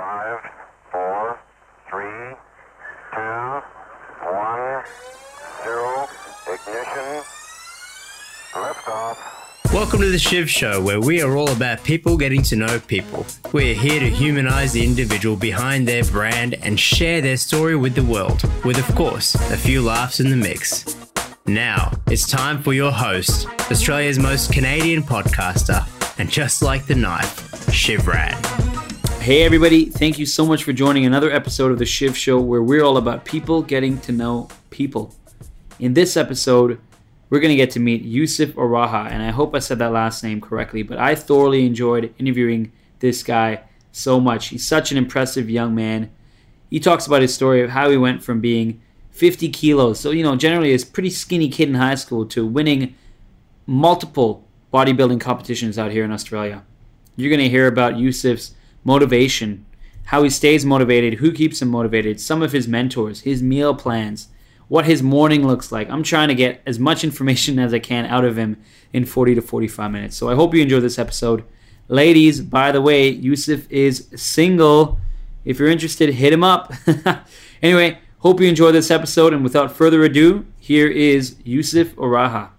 Five, four, three, two, one, zero. Ignition. Liftoff. Welcome to the Shiv Show, where we are all about people getting to know people. We're here to humanize the individual behind their brand and share their story with the world, with, of course, a few laughs in the mix. Now, it's time for your host, Australia's most Canadian podcaster, and just like the knife, Shiv Rad. Hey, everybody, thank you so much for joining another episode of The Shiv Show where we're all about people getting to know people. In this episode, we're going to get to meet Yousif Oraha, and I hope I said that last name correctly, but I thoroughly enjoyed interviewing this guy so much. He's such an impressive young man. He talks about his story of how he went from being 50 kilos, so, you know, generally a pretty skinny kid in high school, to winning multiple bodybuilding competitions out here in Australia. You're going to hear about Yousif's motivation, how he stays motivated, who keeps him motivated, some of his mentors, his meal plans, what his morning looks like. I'm trying to get as much information as I can out of him in 40 to 45 minutes. So I hope you enjoy this episode. Ladies, by the way, Yousif is single. If you're interested, hit him up. anyway, hope you enjoy this episode. And without further ado, here is Yousif Oraha.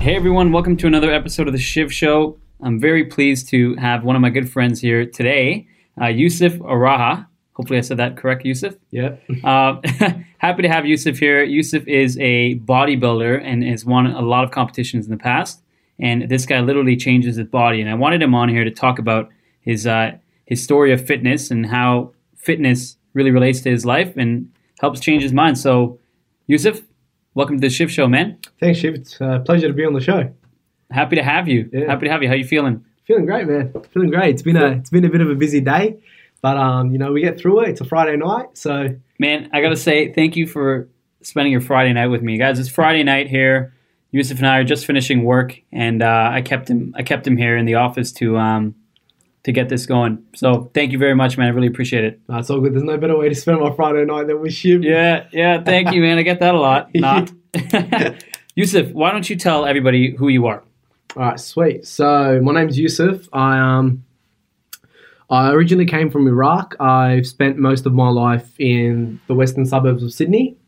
Hey everyone, welcome to another episode of the Shiv Show. I'm very pleased to have one of my good friends here today, uh, Yousif Oraha. Hopefully, I said that correct, Yousif. Yeah. Uh, happy to have Yousif here. Yousif is a bodybuilder and has won a lot of competitions in the past. And this guy literally changes his body. And I wanted him on here to talk about his uh, his story of fitness and how fitness really relates to his life and helps change his mind. So, Yousif, welcome to the Shiv Show, man. Thanks, Shiv. It's a pleasure to be on the show. Happy to have you. Yeah. Happy to have you. How are you feeling? Feeling great, man. Feeling great. It's been a it's been a bit of a busy day, but um, you know, we get through it. It's a Friday night, so Man, I gotta say thank you for spending your Friday night with me, guys. It's Friday night here. Yousif and I are just finishing work, and uh, I kept him. I kept him here in the office to um, to get this going. So thank you very much, man. I really appreciate it. it's all good. There's no better way to spend my Friday night than with you. Yeah, yeah. Thank you, man. I get that a lot. Not. Yousif, why don't you tell everybody who you are? All right, sweet. So my name's Yousif. I um, I originally came from Iraq. I've spent most of my life in the western suburbs of Sydney.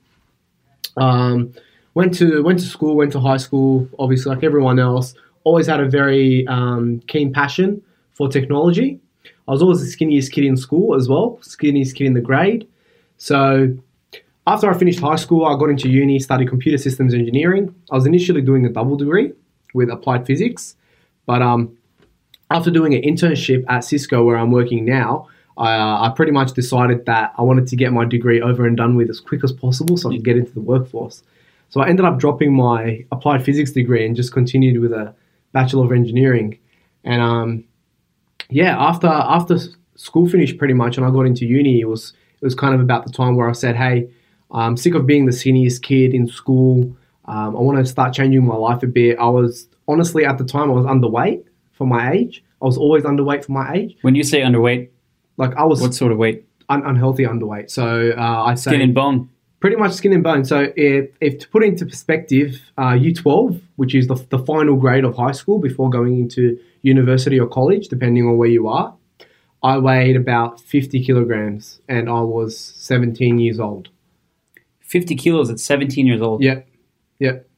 Um, went to went to school, went to high school. Obviously, like everyone else, always had a very um, keen passion for technology. I was always the skinniest kid in school as well, skinniest kid in the grade. So after I finished high school, I got into uni, studied computer systems engineering. I was initially doing a double degree with applied physics, but um, after doing an internship at Cisco, where I'm working now, I, uh, I pretty much decided that I wanted to get my degree over and done with as quick as possible so I could get into the workforce. So I ended up dropping my applied physics degree and just continued with a bachelor of engineering. And um, yeah, after after school finished pretty much, and I got into uni, it was it was kind of about the time where I said, "Hey, I'm sick of being the seniorest kid in school. Um, I want to start changing my life a bit." I was honestly at the time I was underweight for my age. I was always underweight for my age. When you say underweight, Like I was what sort of weight? un- unhealthy underweight. So uh, I say Skin and bone. pretty much skin and bone. So if, if to put into perspective, uh, U12, which is the, the final grade of high school before going into university or college, depending on where you are, I weighed about 50 kilograms and I was 17 years old. 50 kilos at 17 years old. Yep, yep.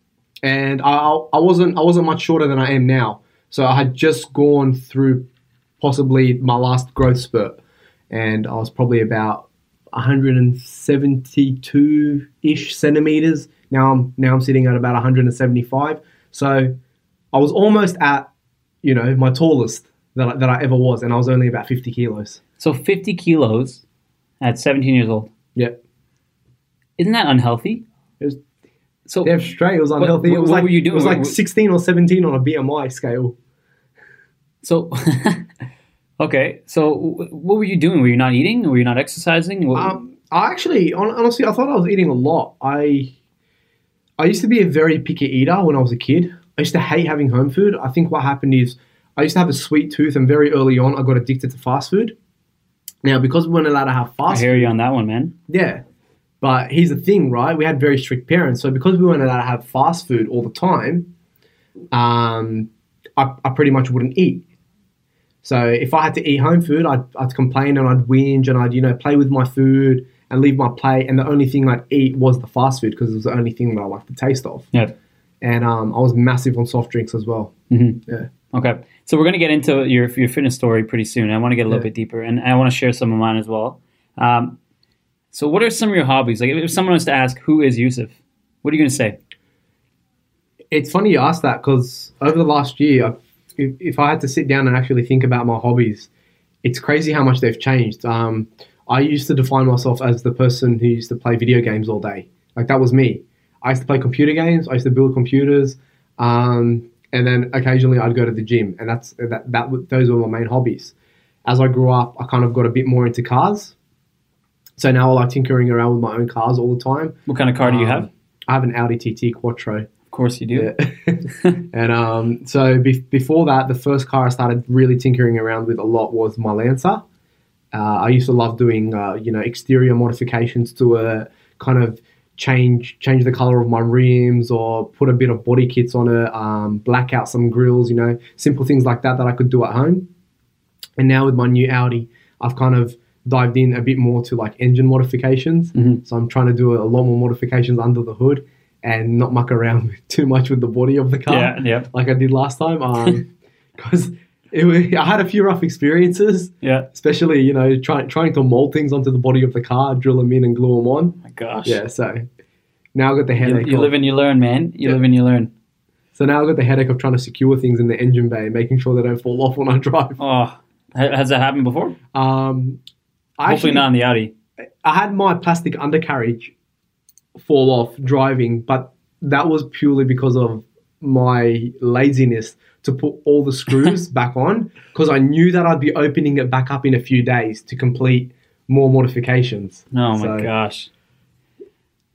And I, I I wasn't I wasn't much shorter than I am now. So I had just gone through possibly my last growth spurt, and I was probably about 172 ish centimeters. Now I'm now I'm sitting at about 175. So I was almost at you know my tallest that I, that I ever was, and I was only about 50 kilos. So 50 kilos at 17 years old. Yep. Isn't that unhealthy? So Damn straight, it was unhealthy. what- it was what like were you doing? It was like 16 or 17 on a BMI scale. So, okay. So, what were you doing? Were you not eating? Were you not exercising? What, Um, I actually, honestly, I thought I was eating a lot. I, I used to be a very picky eater when I was a kid. I used to hate having home food. I think what happened is I used to have a sweet tooth, and very early on, I got addicted to fast food. Now, because we weren't allowed to have fast, I hear food, you on that one, man. yeah. But here's the thing, right? We had very strict parents, so because we weren't allowed to have fast food all the time, um, I, I pretty much wouldn't eat. So if I had to eat home food, I'd, I'd complain and I'd whinge and I'd you know play with my food and leave my plate, and the only thing I'd eat was the fast food because it was the only thing that I liked the taste of. Yeah. And um, I was massive on soft drinks as well. Mhm. Yeah. Okay, so we're gonna get into your your fitness story pretty soon. I want to get a little Yeah. bit deeper, and I want to share some of mine as well. Um, so, what are some of your hobbies? Like, if someone was to ask, "Who is Yousif?" What are you gonna say? It's funny you ask that because over the last year, I- if, if I had to sit down and actually think about my hobbies, it's crazy how much they've changed. Um, I used to define myself as the person who used to play video games all day. Like that was me. I used to play computer games. I used to build computers, um, and then occasionally I'd go to the gym, and that's that. That those were my main hobbies. As I grew up, I kind of got a bit more into cars. So now I like tinkering around with my own cars all the time. What kind of car do you Um, have? I have an Audi TT Quattro. Of course, you do. Yeah. and um, so be- before that, the first car I started really tinkering around with a lot was my Lancer. Uh, I used to love doing, uh, you know, exterior modifications to a kind of change change the color of my rims or put a bit of body kits on it, um, black out some grills, you know, simple things like that that I could do at home. And now with my new Audi, I've kind of dived in a bit more to like engine modifications. Mhm. So I'm trying to do a lot more modifications under the hood and not muck around with too much with the body of the car Yeah, yeah, like I did last time. Um, because it wa- I had a few rough experiences, yeah. especially you know trying trying to mold things onto the body of the car, drill them in and glue them on. My gosh. Yeah, so now I've got the headache. you of, live and you learn, man. You Yeah. live and you learn. so now I've got the headache of trying to secure things in the engine bay, making sure they don't fall off when I drive. Oh, has that happened before? Um, I Hopefully actually- not in the Audi. I had my plastic undercarriage fall off driving, but that was purely because of my laziness to put all the screws back on because I knew that I'd be opening it back up in a few days to complete more modifications. Oh my So- gosh.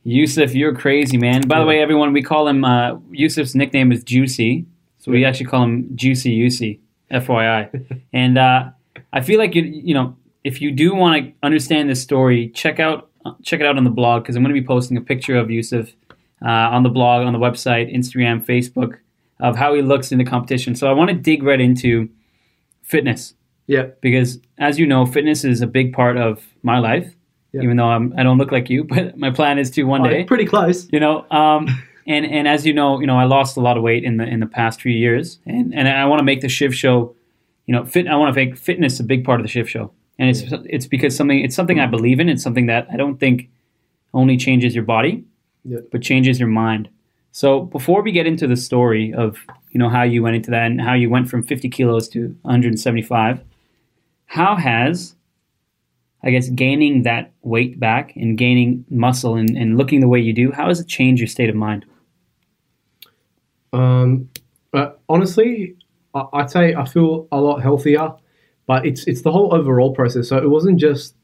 Yousif, you're crazy, man. By the way, everyone, we call him, uh, Yousif's nickname is Juicy. So we actually call him Juicy Yousey, FYI. and uh, I feel like, you, you know, if you do want to understand this story, check out uh, check it out on the blog because I'm going to be posting a picture of Yousif uh, on the blog, on the website, Instagram, Facebook, of how he looks in the competition. So I want to dig right into fitness Yeah, because as you know, fitness is a big part of my life. Yeah. Even though I'm, I don't look like you, but my plan is to one Oh, day. pretty close. You know, um, and and as you know, you know, I lost a lot of weight in the in the past few years, and and I want to make the Shiv Show, you know, fit. I want to make fitness a big part of the Shiv Show, and it's it's because something it's something I believe in. It's something that I don't think only changes your body, Yeah. but changes your mind. So before we get into the story of you know how you went into that and how you went from 50 kilos to 175, how has I guess gaining that weight back and gaining muscle and, and looking the way you do, how has it changed your state of mind? Um, but honestly, I- I'd say I feel a lot healthier, but it's it's the whole overall process. So it wasn't just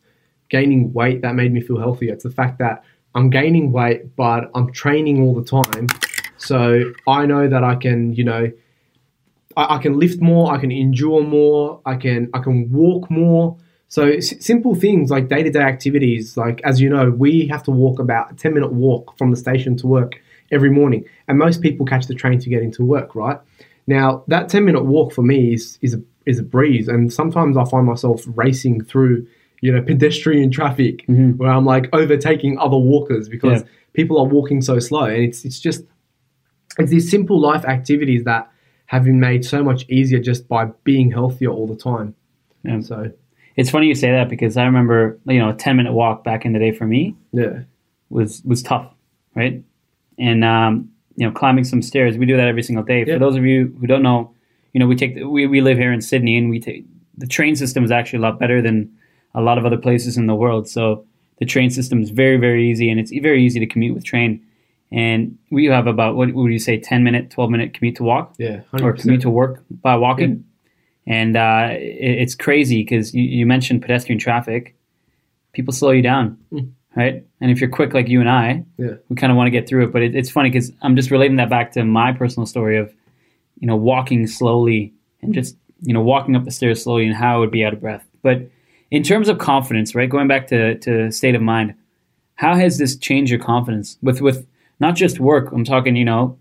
gaining weight that made me feel healthier. It's the fact that I'm gaining weight, but I'm training all the time. So I know that I can, you know, I, I can lift more, I can endure more, I can I can walk more. So s- simple things like day to day activities, like as you know, we have to walk about a ten minute walk from the station to work every morning, and most people catch the train to get into work, right? Now that ten minute walk for me is is a, is a breeze, and sometimes I find myself racing through you know pedestrian traffic Mhm. where I'm like overtaking other walkers because Yeah. people are walking so slow, and it's it's just it's these simple life activities that have been made so much easier just by being healthier all the time. Yeah. So It's funny you say that because I remember, you know, a 10 minute walk back in the day for me yeah, was, was tough, right? And, um, you know, climbing some stairs, we do that every single day. Yeah. For those of you who don't know, you know, we take, the, we, we live here in Sydney and we take, the train system is actually a lot better than a lot of other places in the world. So the train system is very, very easy and it's very easy to commute with train. And we have about, what would you say, 10 minute, 12 minute commute to walk? yeah, or 100%. commute to work by walking. And uh, it, it's crazy because you, you mentioned pedestrian traffic. People slow you down, Mm. right? And if you're quick like you and I, Yeah. we kind of want to get through it. But it, it's funny because I'm just relating that back to my personal story of, you know, walking slowly and just, you know, walking up the stairs slowly and how I would be out of breath. But in terms of confidence, right, going back to, to state of mind, how has this changed your confidence with, with not just work? I'm talking, you know,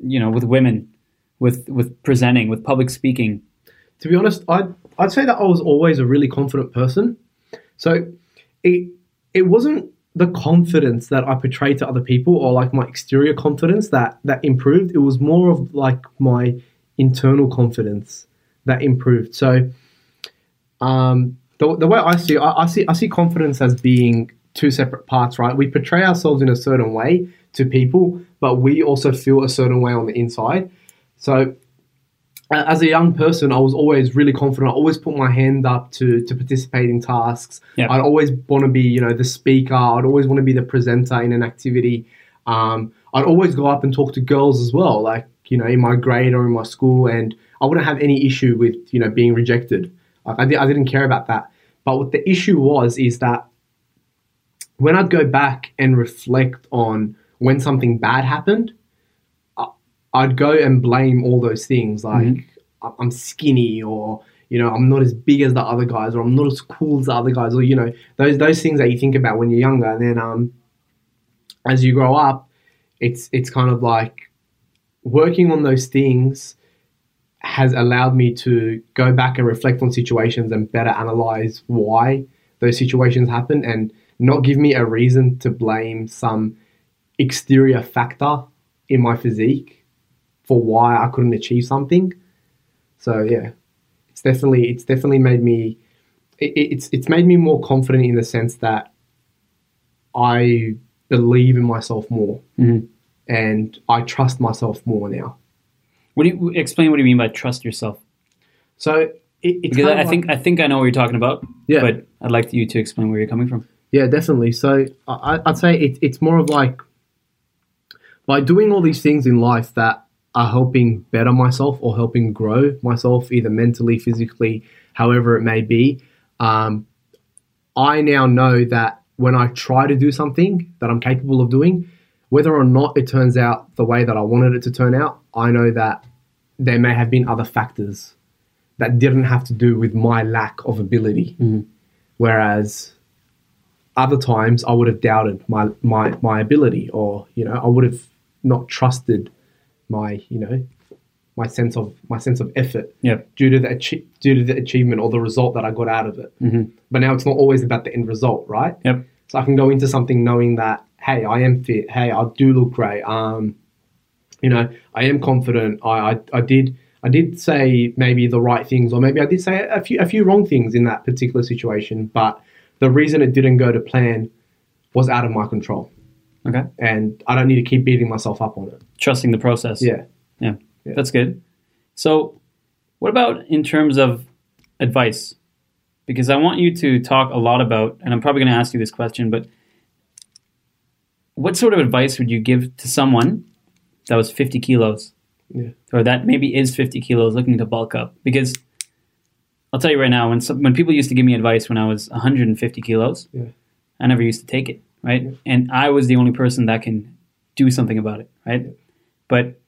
you know, with women, with with presenting, with public speaking. to be honest, I'd I'd say that I was always a really confident person. So it it wasn't the confidence that I portrayed to other people or like my exterior confidence that that improved. It was more of like my internal confidence that improved. So um, the, the way I see I, I see I see confidence as being two separate parts, right? We portray ourselves in a certain way to people, but we also feel a certain way on the inside. So as a young person, I was always really confident. I always put my hand up to to participate in tasks. Yeah. I'd always want to be, you know, the speaker. I'd always want to be the presenter in an activity. Um, I'd always go up and talk to girls as well, like you know, in my grade or in my school, and I wouldn't have any issue with you know being rejected. Like I, di- I didn't care about that. But what the issue was is that when I'd go back and reflect on when something bad happened, I'd go and blame all those things like I- I'm skinny or you know I'm not as big as the other guys or I'm not as cool as the other guys or you know those those things that you think about when you're younger. And then um as you grow up it's it's kind of like working on those things has allowed me to go back and reflect on situations and better analyze why those situations happen and not give me a reason to blame some exterior factor in my physique for why I couldn't achieve something. So yeah, it's definitely it's definitely made me it, it's it's made me more confident in the sense that I believe in myself more Mhm. and I trust myself more now. What do you explain? What do you mean by trust yourself? So it, it's Because I, I think I think I know what you're talking about. Yeah. But I'd like you to explain where you're coming from. Yeah, definitely. So I, I'd say it, it's more of like by doing all these things in life that are helping better myself or helping grow myself, either mentally, physically, however it may be. Um, I now know that when I try to do something that I'm capable of doing, whether or not it turns out the way that I wanted it to turn out, I know that there may have been other factors that didn't have to do with my lack of ability. Whereas other times I would have doubted my, my, my ability or, you know, I would have not trusted my, you know, my sense of my sense of effort Yeah. due to the achie- due to the achievement or the result that I got out of it. Mhm. But now it's not always about the end result, right? Yep. So I can go into something knowing that, hey, I am fit. Hey, I do look great. Um, you know, I am confident. I, I, I did I did say maybe the right things, or maybe I did say a few a few wrong things in that particular situation. But the reason it didn't go to plan was out of my control, Okay. and I don't need to keep beating myself up on it. Trusting the process. Yeah. Yeah. Yeah. That's good. So, what about in terms of advice? Because I want you to talk a lot about, and I'm probably going to ask you this question, but what sort of advice would you give to someone that was 50 kilos? Yeah. Or that maybe is 50 kilos looking to bulk up? Because I'll tell you right now, when, some, when people used to give me advice when I was 150 kilos, Yeah. I never used to take it, right? Yeah. And I was the only person that can do something about it, right? But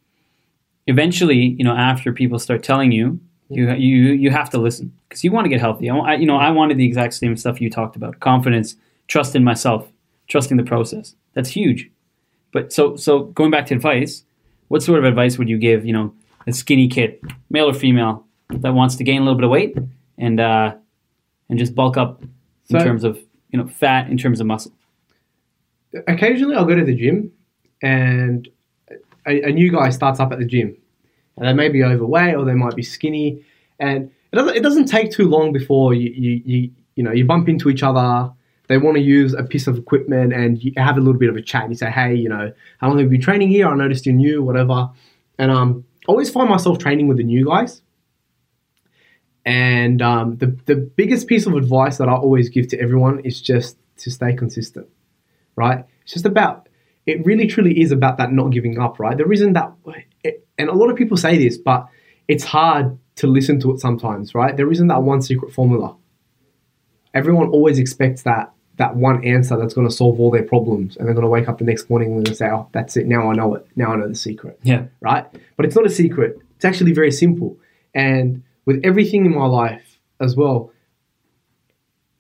eventually, you know, after people start telling you, you you you have to listen because you want to get healthy. I- you know, I wanted the exact same stuff you talked about: confidence, trust in myself, trusting the process. That's huge. But so so going back to advice, what sort of advice would you give? You know, a skinny kid, male or female, that wants to gain a little bit of weight and uh, and just bulk up in So- terms of you know fat, in terms of muscle. Occasionally I'll go to the gym and a, a new guy starts up at the gym. And they may be overweight or they might be skinny. And it doesn't, it doesn't take too long before you, you, you, you know, you bump into each other. They want to use a piece of equipment and you have a little bit of a chat. And you say, hey, you know, how long have you been training here? I noticed you're new, whatever. And um, I always find myself training with the new guys. And um, the, the biggest piece of advice that I always give to everyone is just to stay consistent right? It's just about, it really truly is about that not giving up, right? The reason that, it, and a lot of people say this, but it's hard to listen to it sometimes, right? There isn't that one secret formula. Everyone always expects that that one answer that's going to solve all their problems, and they're going to wake up the next morning and they're going to say, "Oh, that's it. Now I know it. Now I know the secret." Yeah. right? But it's not a secret. It's actually very simple. And with everything in my life as well,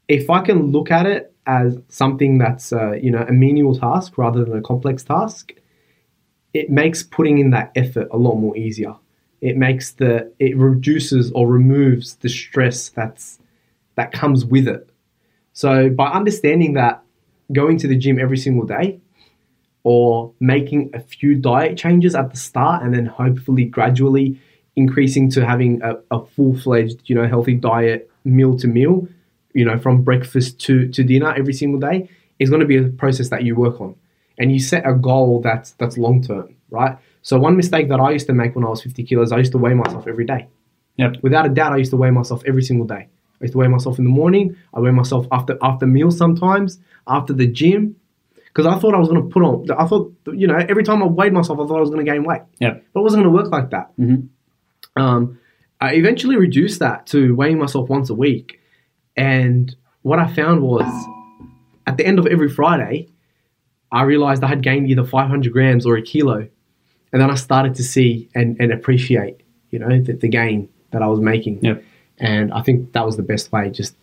if I can look at it as something that's uh, you know a menial task rather than a complex task, it makes putting in that effort a lot more easier. it makes the it reduces or removes the stress that's that comes with it. So by understanding that going to the gym every single day or making a few diet changes at the start and then hopefully gradually increasing to having a, a full-fledged, you know, healthy diet meal to meal, you know, from breakfast to, to dinner every single day is going to be a process that you work on. And you set a goal that's that's long term, right? So one mistake that I used to make when I was 50 kilos, I used to weigh myself every day. Yep. Without a doubt, I used to weigh myself every single day. I used to weigh myself in the morning. I weigh myself after after meals sometimes, after the gym, because I thought I was going to put on. I thought you know every time I weighed myself, I thought I was going to gain weight. Yep. But it wasn't going to work like that. Mhm. Um, I eventually reduced that to weighing myself once a week, and what I found was at the end of every Friday, I realized I had gained either 500 grams or a kilo, and then I started to see and, and appreciate, you know, the, the gain that I was making. Yep. And I think that was the best way, just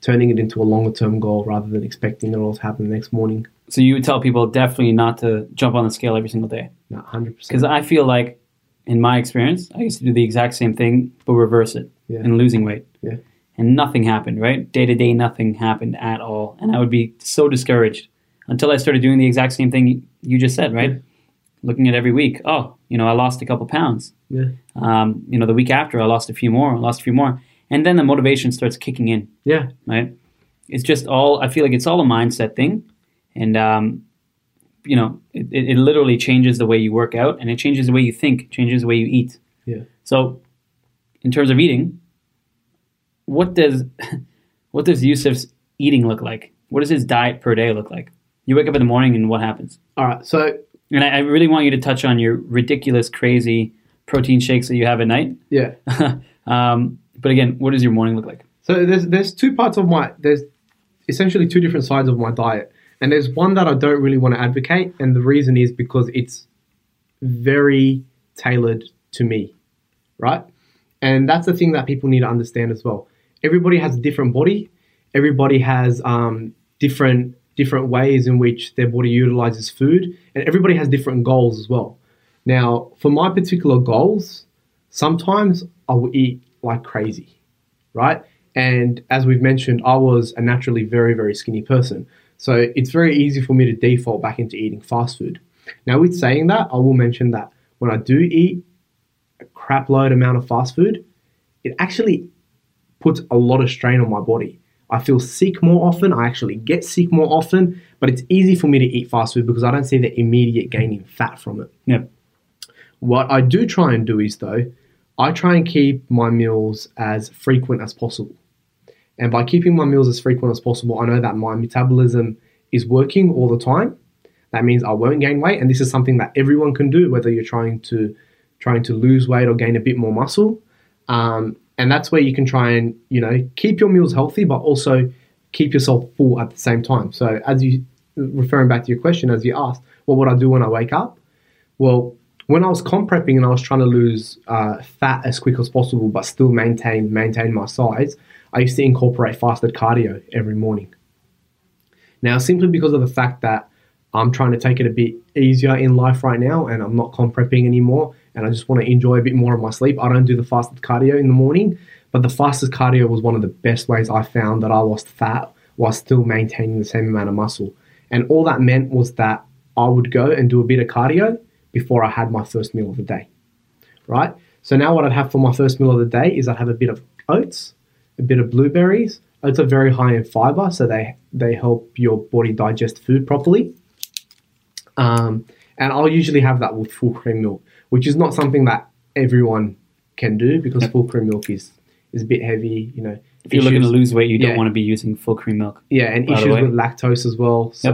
turning it into a longer term goal rather than expecting it all to happen the next morning. So you would tell people definitely not to jump on the scale every single day. No, 100%. Because I feel like, in my experience, I used to do the exact same thing, but reverse it Yeah. and losing weight. Yeah. And nothing happened, right? Day to day, nothing happened at all. And I would be so discouraged until I started doing the exact same thing you just said, right? Yeah. Looking at every week. Oh, you know, I lost a couple pounds. Yeah. Um, you know, the week after, I lost a few more, I lost a few more. And then the motivation starts kicking in Yeah. right? It's just all I feel like it's all a mindset thing, and um, you know, it, it, it literally changes the way you work out, and it changes the way you think, changes the way you eat. Yeah. So, in terms of eating, what does what does Yousif's eating look like? What does his diet per day look like? You wake up in the morning, and what happens? All right. So, And I, I really want you to touch on your ridiculous, crazy protein shakes that you have at night. yeah. um, but again, what does your morning look like? So there's there's two parts of my there's essentially two different sides of my diet, and there's one that I don't really want to advocate, and the reason is because it's very tailored to me, right? And that's the thing that people need to understand as well. Everybody has a different body. Everybody has um, different different ways in which their body utilizes food, and everybody has different goals as well. Now, for my particular goals, sometimes I will eat like crazy, right? And as we've mentioned, I was a naturally very, very skinny person. So it's very easy for me to default back into eating fast food. Now, with saying that, I will mention that when I do eat a crap load amount of fast food, it actually puts a lot of strain on my body. I feel sick more often. I actually get sick more often, but it's easy for me to eat fast food because I don't see the immediate gain in fat from it. Yep. What I do try and do is, though, I try and keep my meals as frequent as possible. And by keeping my meals as frequent as possible, I know that my metabolism is working all the time. That means I won't gain weight, and this is something that everyone can do, whether you're trying to trying to lose weight or gain a bit more muscle. Um, and that's where you can try and you know keep your meals healthy, but also keep yourself full at the same time. So as you referring back to your question, as you asked, what would I do when I wake up? Well, when I was comp prepping and I was trying to lose uh, fat as quick as possible, but still maintain maintain my size, I used to incorporate fasted cardio every morning. Now, simply because of the fact that I'm trying to take it a bit easier in life right now, and I'm not comp prepping anymore, and I just want to enjoy a bit more of my sleep. I don't do the fasted cardio in the morning, but the fastest cardio was one of the best ways I found that I lost fat while still maintaining the same amount of muscle. And all that meant was that I would go and do a bit of cardio before I had my first meal of the day. Right? So now what I'd have for my first meal of the day is I'd have a bit of oats, a bit of blueberries. Oats are very high in fiber, so they they help your body digest food properly. Um, and I'll usually have that with full cream milk, which is not something that everyone can do because full cream milk is is a bit heavy. You know, If you're looking to lose weight, you Yeah. don't want to be using full cream milk. yeah, and issues with lactose as well. So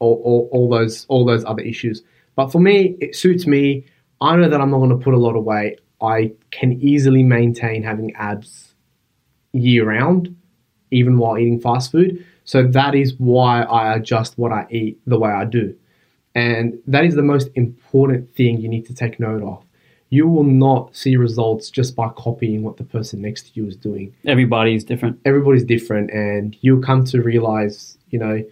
all, all, all those all those other issues. But for me, it suits me. I know that I'm not going to put a lot of weight. I can easily maintain having abs year round, even while eating fast food. So that is why I adjust what I eat the way I do. And that is the most important thing you need to take note of. You will not see results just by copying what the person next to you is doing Everybody is different. everybody's different and you'll come to realize you know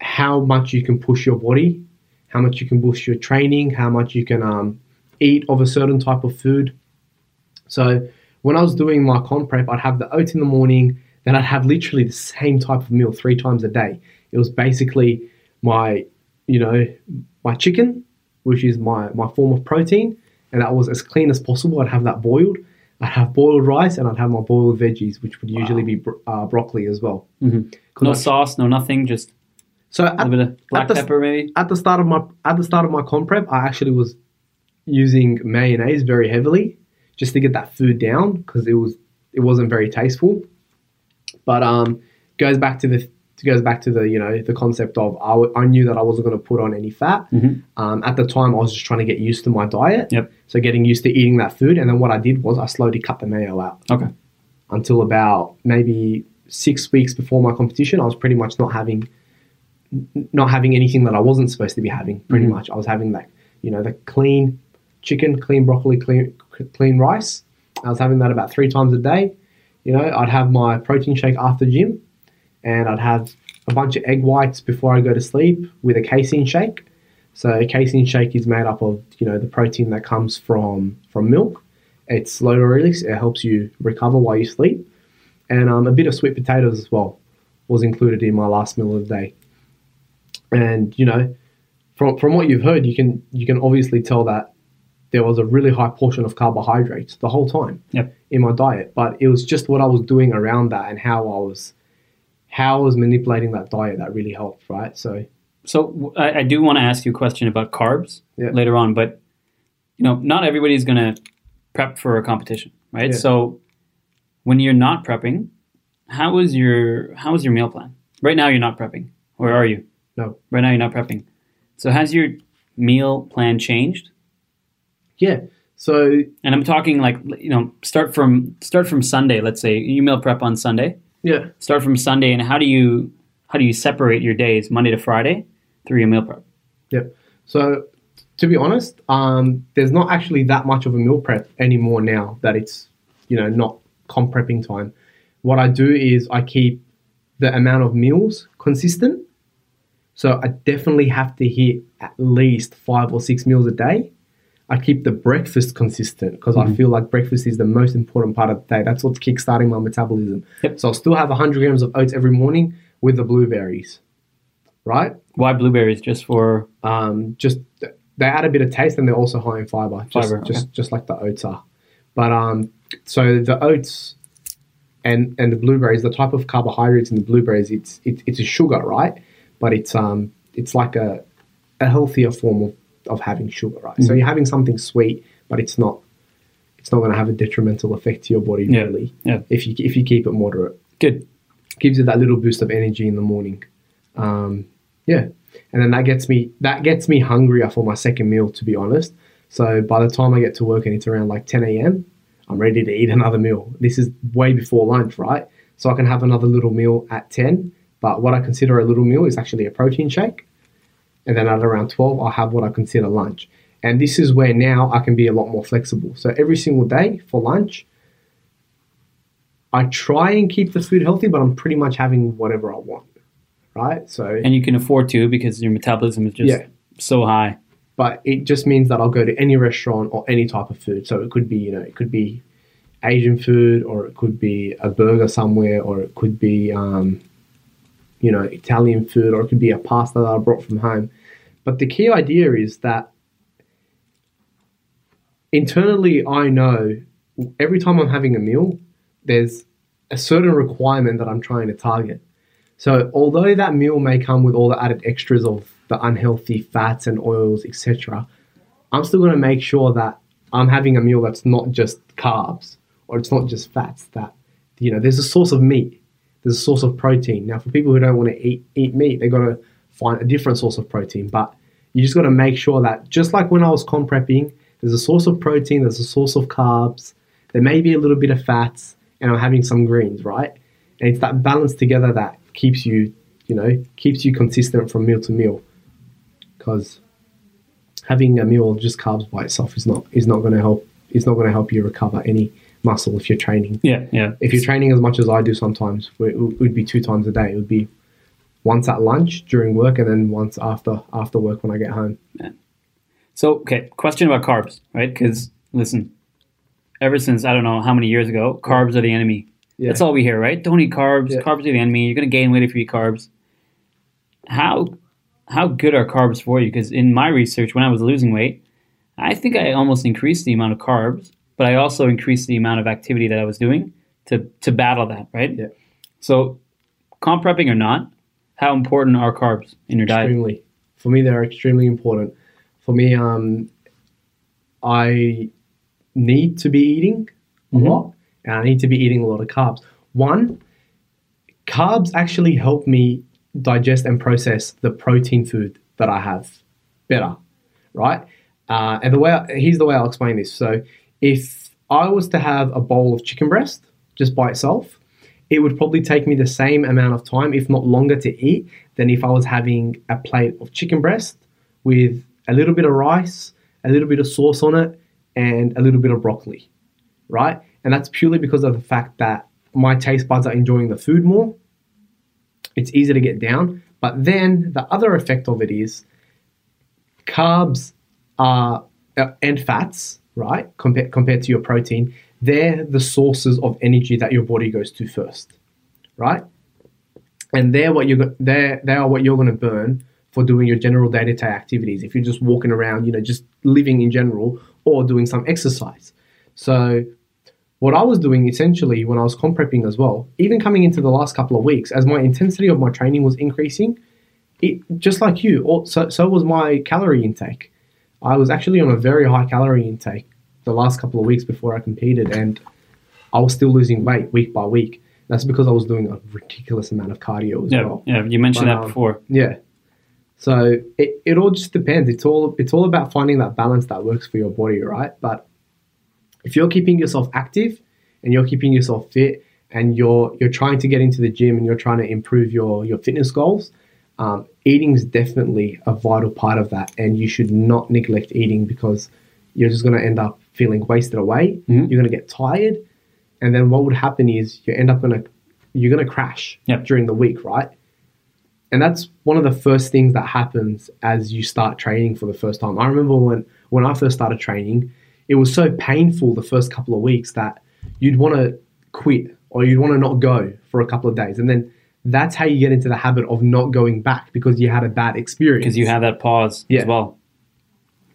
how much you can push your body how much you can boost your training how much you can um, eat of a certain type of food So when I was doing my comp prep, I'd have the oats in the morning, then I'd have literally the same type of meal three times a day. It was basically my, you know, my chicken, which is my, my form of protein, and that was as clean as possible. I'd have that boiled. I'd have boiled rice, and I'd have my boiled veggies, which would usually be bro- uh, broccoli as well. No sauce, no nothing, just So a at, little bit of black the- pepper maybe. at the start of my at the start of my comp prep, I actually was using mayonnaise very heavily just to get that food down because it was it wasn't very tasteful. But um, goes back to the goes back to the you know the concept of I, w- I knew that I wasn't going to put on any fat. Mhm. Um, at the time, I was just trying to get used to my diet. Yep. So getting used to eating that food, and then what I did was I slowly cut the mayo out Okay. until about maybe six weeks before my competition. I was pretty much not having not having anything that I wasn't supposed to be having. Pretty Mhm. much, I was having like you know the clean chicken, clean broccoli, clean clean rice. I was having that about three times a day. You know, I'd have my protein shake after gym, and I'd have a bunch of egg whites before I go to sleep with a casein shake. So a casein shake is made up of you know the protein that comes from from milk. It's slow to release. It helps you recover while you sleep, and um, a bit of sweet potatoes as well was included in my last meal of the day. And you know, from from what you've heard, you can you can obviously tell that there was a really high portion of carbohydrates the whole time Yep. in my diet. But it was just what I was doing around that and how I was how I was manipulating that diet that really helped, right? So So I, I do want to ask you a question about carbs Yeah. later on, but you know, not everybody's going to prep for a competition, right? Yeah. So when you're not prepping, how is your how is your meal plan? Right now, you're not prepping, or are you? No. Right now, you're not prepping. So has your meal plan changed? yeah, so And I'm talking like you know, start from start from Sunday. Let's say you meal prep on Sunday. Yeah, Start from Sunday, and how do you how do you separate your days, Monday to Friday, through your meal prep? Yep. So, to be honest, um, there's not actually that much of a meal prep anymore now that it's, you know, not comp prepping time. What I do is I keep the amount of meals consistent. So I definitely have to hit at least five or six meals a day. I keep the breakfast consistent because I feel like breakfast is the most important part of the day. That's what's kickstarting my metabolism. Yep. So I'll still have 100 grams of oats every morning with the blueberries, right? Why blueberries? Just for um, just they add a bit of taste and they're also high in fiber, just Fiber, just just like the oats are. But um, so the oats and and the blueberries, the type of carbohydrates in the blueberries, it's it, it's a sugar, right? But it's um it's like a a healthier form of, of having sugar, right? So you're having something sweet, but it's not it's not going to have a detrimental effect to your body Yeah, really. yeah. If you if you keep it moderate good. gives you that little boost of energy in the morning. Um, yeah, and then that gets me that gets me hungrier for my second meal. To be honest, so by the time I get to work and it's around like 10 a.m., I'm ready to eat another meal. This is way before lunch, right? So I can have another little meal at 10. But what I consider a little meal is actually a protein shake, and then at around 12, I'll have what I consider lunch. And this is where now I can be a lot more flexible. So every single day for lunch, I try and keep the food healthy, but I'm pretty much having whatever I want, right? So, And you can afford to because your metabolism is just Yeah. so high. but it just means that I'll go to any restaurant or any type of food. So it could be, you know, it could be Asian food, or it could be a burger somewhere, or it could be, um, you know, Italian food, or it could be a pasta that I brought from home. But the key idea is that internally, I know every time I'm having a meal, there's a certain requirement that I'm trying to target. So, although that meal may come with all the added extras of the unhealthy fats and oils, etc., I'm still going to make sure that I'm having a meal that's not just carbs or it's not just fats. That you know, there's a source of meat, there's a source of protein. Now, for people who don't want to eat eat meat, they've got to find a different source of protein. But you just got to make sure that just like when I was comp prepping, there's a source of protein, there's a source of carbs, there may be a little bit of fats, and I'm having some greens, right? And it's that balance together that keeps you, you know, keeps you consistent from meal to meal. Because having a meal of just carbs by itself is not is not going to help. Is not going to help you recover any muscle if you're training. Yeah, yeah. If you're training as much as I do sometimes, it would be two times a day. It would be once at lunch during work, and then once after after work when I get home. Yeah. So, okay, question about carbs, right? Because listen, ever since I don't know how many years ago, carbs are the enemy. Yeah. That's all we hear, right? Don't eat carbs. Yeah. Carbs are the enemy. You're gonna gain weight if you eat carbs. How how good are carbs for you? Because in my research, when I was losing weight, I think I almost increased the amount of carbs, but I also increased the amount of activity that I was doing to to battle that, right? Yeah. So, comp prepping or not, how important are carbs in your diet? extremely. For me, they're extremely important. For me, um, I need to be eating a Mhm. lot, and I need to be eating a lot of carbs. One, carbs actually help me digest and process the protein food that I have better, right? Uh, and the way here's the way I'll explain this. So, if I was to have a bowl of chicken breast just by itself, it would probably take me the same amount of time, if not longer, to eat than if I was having a plate of chicken breast with a little bit of rice, a little bit of sauce on it, and a little bit of broccoli, right? And that's purely because of the fact that my taste buds are enjoying the food more. It's easy to get down. But then the other effect of it is carbs are and fats, right? Compared compared to your protein, they're the sources of energy that your body goes to first, right? And they're what you're they they are what you're going to burn for doing your general day to day activities. If you're just walking around, you know, just living in general, or doing some exercise. So, what I was doing essentially when I was comp prepping as well, even coming into the last couple of weeks, as my intensity of my training was increasing, it just like you, so so was my calorie intake. I was actually on a very high calorie intake the last couple of weeks before I competed, and I was still losing weight week by week. That's because I was doing a ridiculous amount of cardio as Yeah, well. yeah. You mentioned But, that um, before. Yeah. So it, it all just depends. It's all it's all about finding that balance that works for your body, right? But if you're keeping yourself active and you're keeping yourself fit and you're you're trying to get into the gym and you're trying to improve your your fitness goals, um, eating is definitely a vital part of that. And you should not neglect eating because you're just going to end up feeling wasted away. Mhm. You're going to get tired, and then what would happen is you end up going to you're going to crash Yep. during the week, right? And that's one of the first things that happens as you start training for the first time. I remember when when I first started training, it was so painful the first couple of weeks that you'd want to quit or you'd want to not go for a couple of days, and then that's how you get into the habit of not going back because you had a bad experience. Because you have that pause Yeah. as well.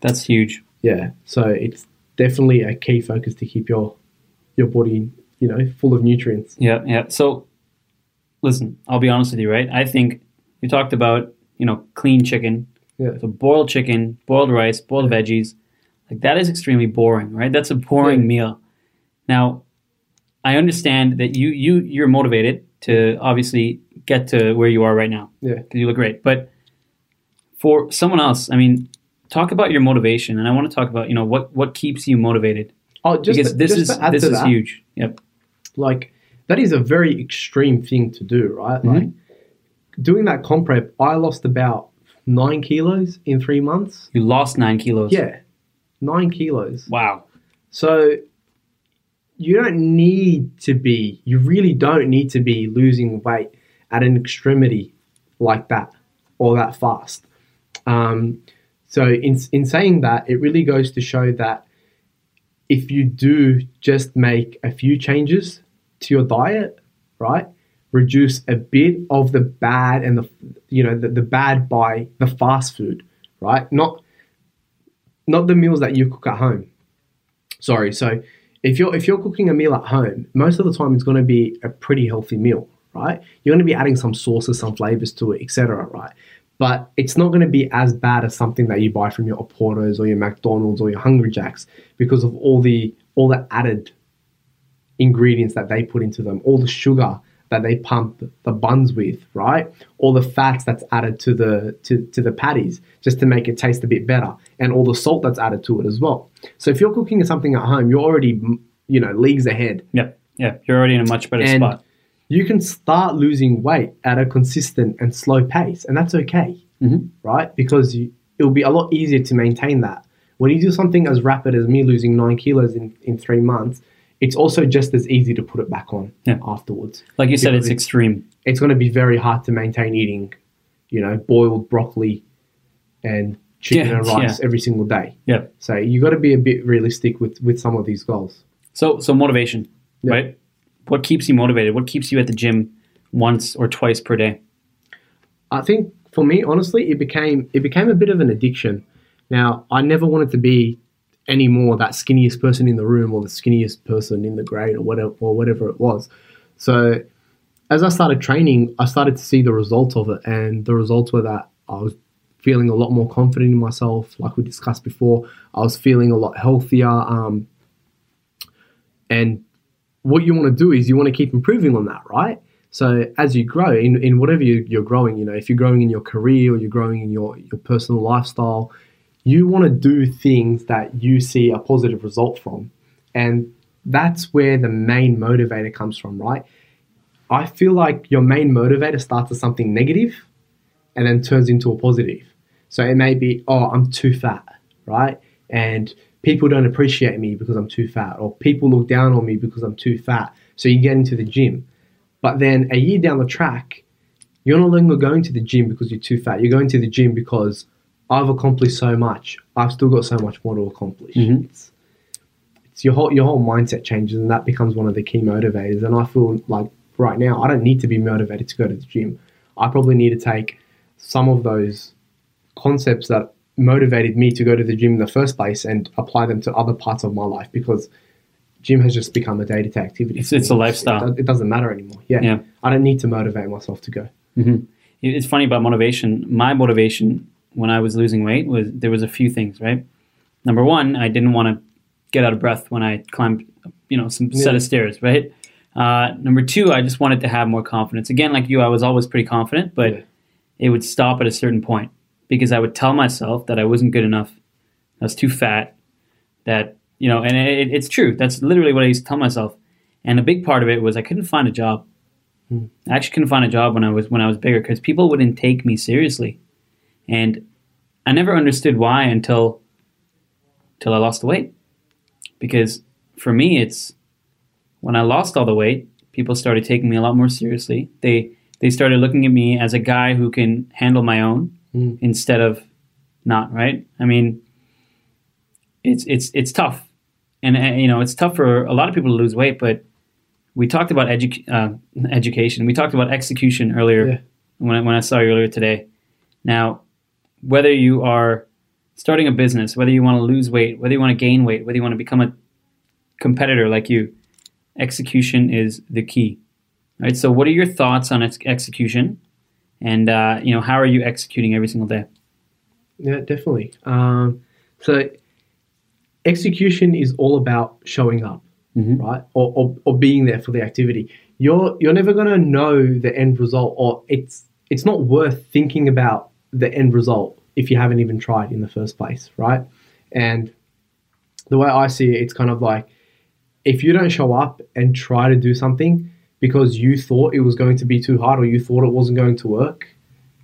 That's huge. yeah. So it's definitely a key focus to keep your your body, you know, full of nutrients. Yeah, yeah. So, listen, I'll be honest with you, right? I think you talked about, you know, clean chicken. Yeah. So boiled chicken, boiled rice, boiled veggies. Like that is extremely boring, right? That's a boring Yeah. meal. Now, I understand that you you you're motivated to obviously get to where you are right now Yeah. because you look great. But for someone else, I mean, talk about your motivation, and I want to talk about you know what what keeps you motivated Oh, just because to- this just is this is that, huge. Yep. like that is a very extreme thing to do, right? Mhm. Like doing that comp prep, I lost about nine kilos in three months. You lost nine kilos. Yeah, nine kilos. Wow. So you don't need to be, you really don't need to be losing weight at an extremity like that or that fast. Um, so in in saying that, it really goes to show that if you do just make a few changes to your diet, right? Reduce a bit of the bad and the you know the, the bad by the fast food, right? Not not the meals that you cook at home. Sorry, so if you're if you're cooking a meal at home, most of the time it's going to be a pretty healthy meal, right? You're going to be adding some sauces, some flavors to it, etc., right? But it's not going to be as bad as something that you buy from your Oportos or your McDonald's or your Hungry Jacks because of all the all the added ingredients that they put into them, all the sugar that they pump the buns with, right? All the fats that's added to the to, to the patties just to make it taste a bit better, and all the salt that's added to it as well. So if you're cooking something at home, you're already you know leagues ahead. Yep. Yeah. You're already in a much better And spot. you can start losing weight at a consistent and slow pace, and that's okay, Mhm. right? Because you, it'll be a lot easier to maintain that. When you do something as rapid as me losing nine kilos in, in three months, it's also just as easy to put it back on Yeah. afterwards. Like you said, it's it's- extreme. It's going to be very hard to maintain eating, you know, boiled broccoli and chicken Yeah, and rice yeah. every single day. Yep. So you got to be a bit realistic with with some of these goals. So so motivation, Yeah. right? What keeps you motivated? What keeps you at the gym once or twice per day? I think for me, honestly, it became it became a bit of an addiction. Now, I never wanted to be any more that skinniest person in the room or the skinniest person in the grade or whatever or whatever it was. So, as I started training, I started to see the results of it, and the results were that I was feeling a lot more confident in myself, like we discussed before. I was feeling a lot healthier, um, and what you want to do is you want to keep improving on that, right? So as you grow in, in whatever you, you're growing, you know, if you're growing in your career or you're growing in your, your personal lifestyle, you want to do things that you see a positive result from. And that's where the main motivator comes from, right? I feel like your main motivator starts as something negative and then turns into a positive. So it may be, oh, I'm too fat, right? And people don't appreciate me because I'm too fat, or people look down on me because I'm too fat. So you get into the gym. But then a year down the track, you're no longer going to the gym because you're too fat. You're going to the gym because I've accomplished so much. I've still got so much more to accomplish. Mhm. It's, it's your whole your whole mindset changes, and that becomes one of the key motivators. And I feel like right now, I don't need to be motivated to go to the gym. I probably need to take some of those concepts that motivated me to go to the gym in the first place and apply them to other parts of my life because gym has just become a day-to-day activity. It's- it's a lifestyle. It, it doesn't matter anymore. Yeah. Yeah. I don't need to motivate myself to go. It- It's funny about motivation. My motivation when I was losing weight was there was a few things, right? Number one, I didn't want to get out of breath when I climbed, you know, some set of stairs, right? Uh, number two, I just wanted to have more confidence. Again, like you, I was always pretty confident, but Yeah. it would stop at a certain point because I would tell myself that I wasn't good enough, I was too fat, that you know, and it, it's true. That's literally what I used to tell myself. And a big part of it was I couldn't find a job. I actually couldn't find a job when I was when I was bigger because people wouldn't take me seriously, and I never understood why until until I lost the weight. Because for me, it's when I lost all the weight, people started taking me a lot more seriously. They they started looking at me as a guy who can handle my own Mm. instead of not. Right? I mean, it's it's it's tough, and uh, you know it's tough for a lot of people to lose weight, but we talked about edu- uh, education. We talked about execution earlier Yeah. when I, when I saw you earlier today. Now, whether you are starting a business, whether you want to lose weight, whether you want to gain weight, whether you want to become a competitor like you, execution is the key. Right. So, what are your thoughts on ex- execution, and uh, you know how are you executing every single day? Yeah, definitely. Um, so execution is all about showing up, Mhm. right? Or, or, or being there for the activity. You're you're never gonna know the end result, or it's it's not worth thinking about the end result if you haven't even tried in the first place, right? And the way I see it, it's kind of like if you don't show up and try to do something because you thought it was going to be too hard or you thought it wasn't going to work,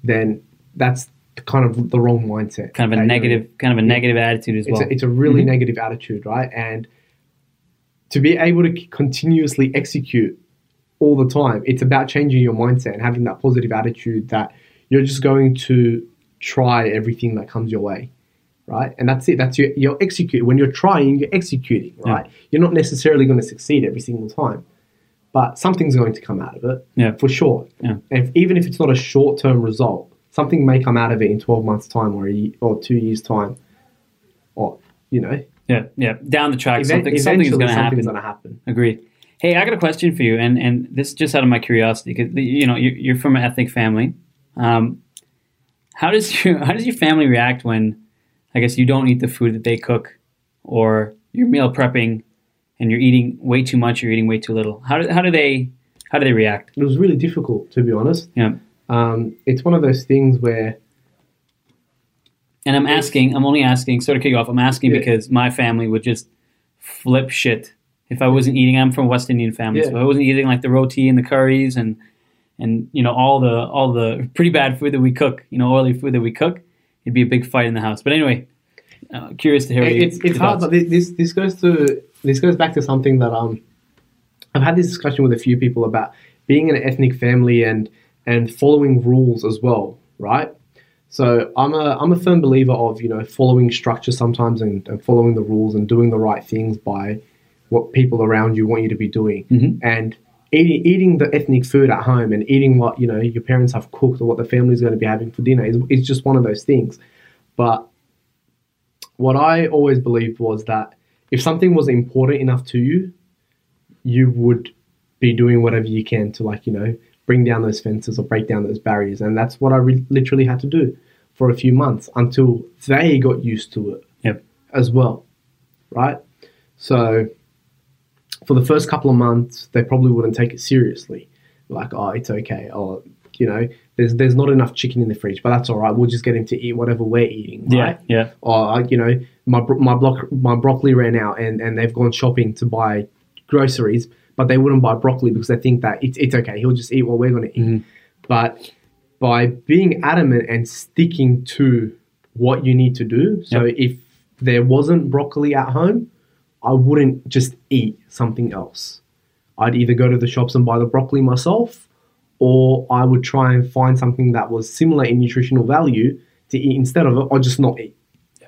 then that's kind of the wrong mindset. Kind of a negative, kind of a negative attitude as It's, well. a, it's a really Mhm. negative attitude, right? And to be able to continuously execute all the time, it's about changing your mindset and having that positive attitude that you're just going to try everything that comes your way, right? And that's it. That's your you're execute. When you're trying, you're executing, right? You're not necessarily going to succeed every single time, but something's going to come out of it, Yeah. for sure. Yeah. And if, even if it's not a short term result, something may come out of it in 12 months' time or a ye- or two years' time, or you know, yeah, yeah. Down the track, Event- something something's eventually going to happen. going to happen. Agreed. Hey, I got a question for you, and and this is just out of my curiosity because you know you're, you're from an ethnic family. Um, how does your how does your family react when, I guess, you don't eat the food that they cook, or you're meal prepping, and you're eating way too much, or you're eating way too little? How do how do they how do they react? It was really difficult, to be honest. Yeah. Um, it's one of those things where And I'm asking, I'm only asking, sort of kick you off. I'm asking Yeah. because my family would just flip shit if I wasn't eating. I'm from a West Indian family, Yeah. so if I wasn't eating like the roti and the curries and and you know all the all the pretty bad food that we cook, you know, oily food that we cook. It'd be a big fight in the house. But anyway, uh, curious to hear. what you- it's it's hard. But this this goes to this goes back to something that um I've had this discussion with a few people about being an ethnic family and and following rules as well, right? So I'm a I'm a firm believer of you know following structure sometimes and, and following the rules and doing the right things by what people around you want you to be doing. Mhm. And eating, eating the ethnic food at home and eating what you know your parents have cooked or what the family's going to be having for dinner is, is just one of those things. But what I always believed was that if something was important enough to you, you would be doing whatever you can to like you know bring down those fences or break down those barriers, and that's what I re- literally had to do for a few months until they got used to it Yep. as well, right? So for the first couple of months, they probably wouldn't take it seriously, like oh it's okay, or you know there's there's not enough chicken in the fridge, but that's all right. We'll just get him to eat whatever we're eating, right? Yeah. or uh, you know my my block my broccoli ran out and and they've gone shopping to buy groceries but they wouldn't buy broccoli because they think that it's, it's okay he'll just eat what we're going to eat Mhm. but by being adamant and sticking to what you need to do so if there wasn't broccoli at home i wouldn't just eat something else i'd either go to the shops and buy the broccoli myself or i would try and find something that was similar in nutritional value to eat instead of it or just not eat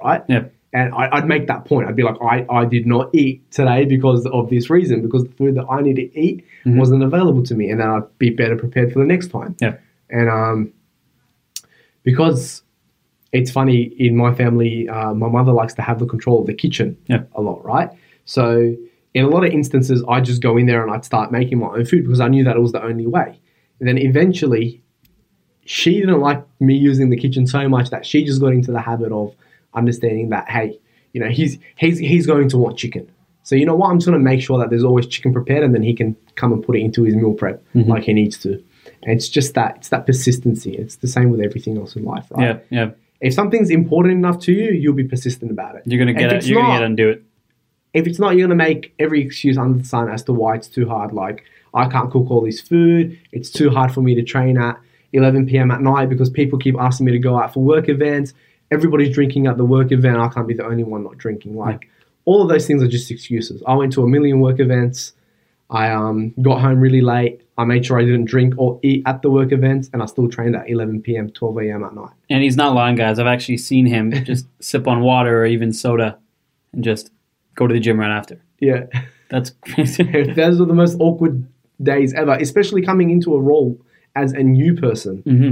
right Yeah. and I, I'd make that point. I'd be like, I, I did not eat today because of this reason, because the food that I need to eat Mhm. wasn't available to me, and then I'd be better prepared for the next time. Yeah. And um, because it's funny in my family, uh, my mother likes to have the control of the kitchen Yeah. a lot, right? So in a lot of instances, I just go in there and I'd start making my own food because I knew that it was the only way. And then eventually, she didn't like me using the kitchen so much that she just got into the habit of understanding that hey, you know, he's he's he's going to want chicken. So you know what? I'm just going to make sure that there's always chicken prepared, and then he can come and put it into his meal prep Mhm. like he needs to. And it's just that it's that persistency. It's the same with everything else in life, right? Yeah. Yeah. If something's important enough to you, you'll be persistent about it. You're gonna get it. You're gonna not- get and do it. If it's not, you're going to make every excuse under the sun as to why it's too hard. Like I can't cook all this food. It's too hard for me to train at 11 p.m. at night because people keep asking me to go out for work events. Everybody's drinking at the work event. I can't be the only one not drinking. Like all of those things are just excuses. I went to a million work events. I um, got home really late. I made sure I didn't drink or eat at the work events, and I still trained at 11 p.m., 12 a.m. at night. And he's not lying, guys. I've actually seen him just sip on water or even soda, and just go to the gym right after. Yeah, That's crazy. those are the most awkward days ever, especially coming into a role as a new person, hmm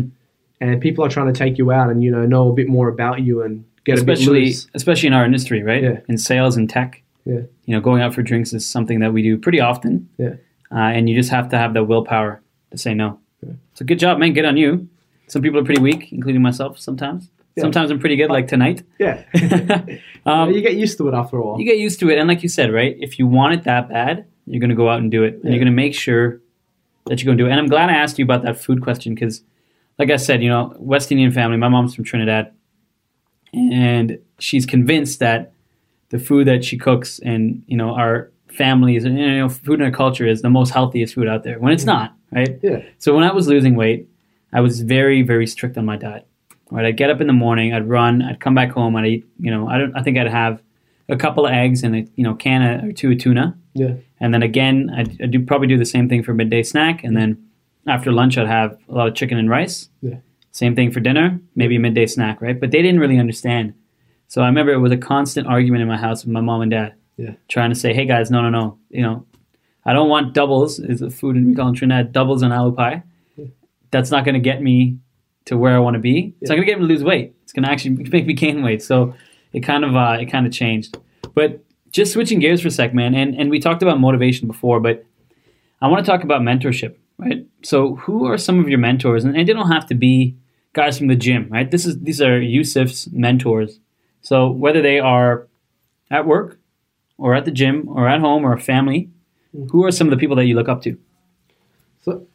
and people are trying to take you out and you know know a bit more about you and get a bit Especially, loose. especially in our industry, right? Yeah. In sales and tech. Yeah. You know, going out for drinks is something that we do pretty often. Yeah. Uh, and you just have to have the willpower to say no. Yeah. So good job, man. Good on you. Some people are pretty weak, including myself sometimes. Yeah. Sometimes I'm pretty good, like tonight. Yeah, um, you get used to it after a while. you get used to it and like you said right if you want it that bad you're going to go out and do it and Yeah. you're going to make sure that you're going to do it and i'm glad i asked you about that food question because like i said you know west indian family my mom's from trinidad and she's convinced that the food that she cooks and you know our families and you know food and our culture is the most healthiest food out there when it's not right Yeah. so when i was losing weight i was very very strict on my diet right i'd get up in the morning i'd run i'd come back home i'd eat you know i don't i think i'd have a couple of eggs and a you know can of, or two of tuna Yeah. and then again I'd, I'd do probably do the same thing for midday snack and then after lunch i'd have a lot of chicken and rice Yeah. same thing for dinner maybe a midday snack right but they didn't really understand so i remember it was a constant argument in my house with my mom and dad Yeah. trying to say hey guys no no no you know i don't want doubles is a food we call in trinidad doubles and aloo pie Yeah. that's not going to get me to where i want to be it's not going to get me to lose weight it's going to actually make me gain weight so it kind of uh, it kind of changed but just switching gears for a sec, man, and, and we talked about motivation before, but I want to talk about mentorship, right? So who are some of your mentors? And, and they don't have to be guys from the gym, right? This is these are Yousif's mentors. So whether they are at work or at the gym or at home or a family, who are some of the people that you look up to? So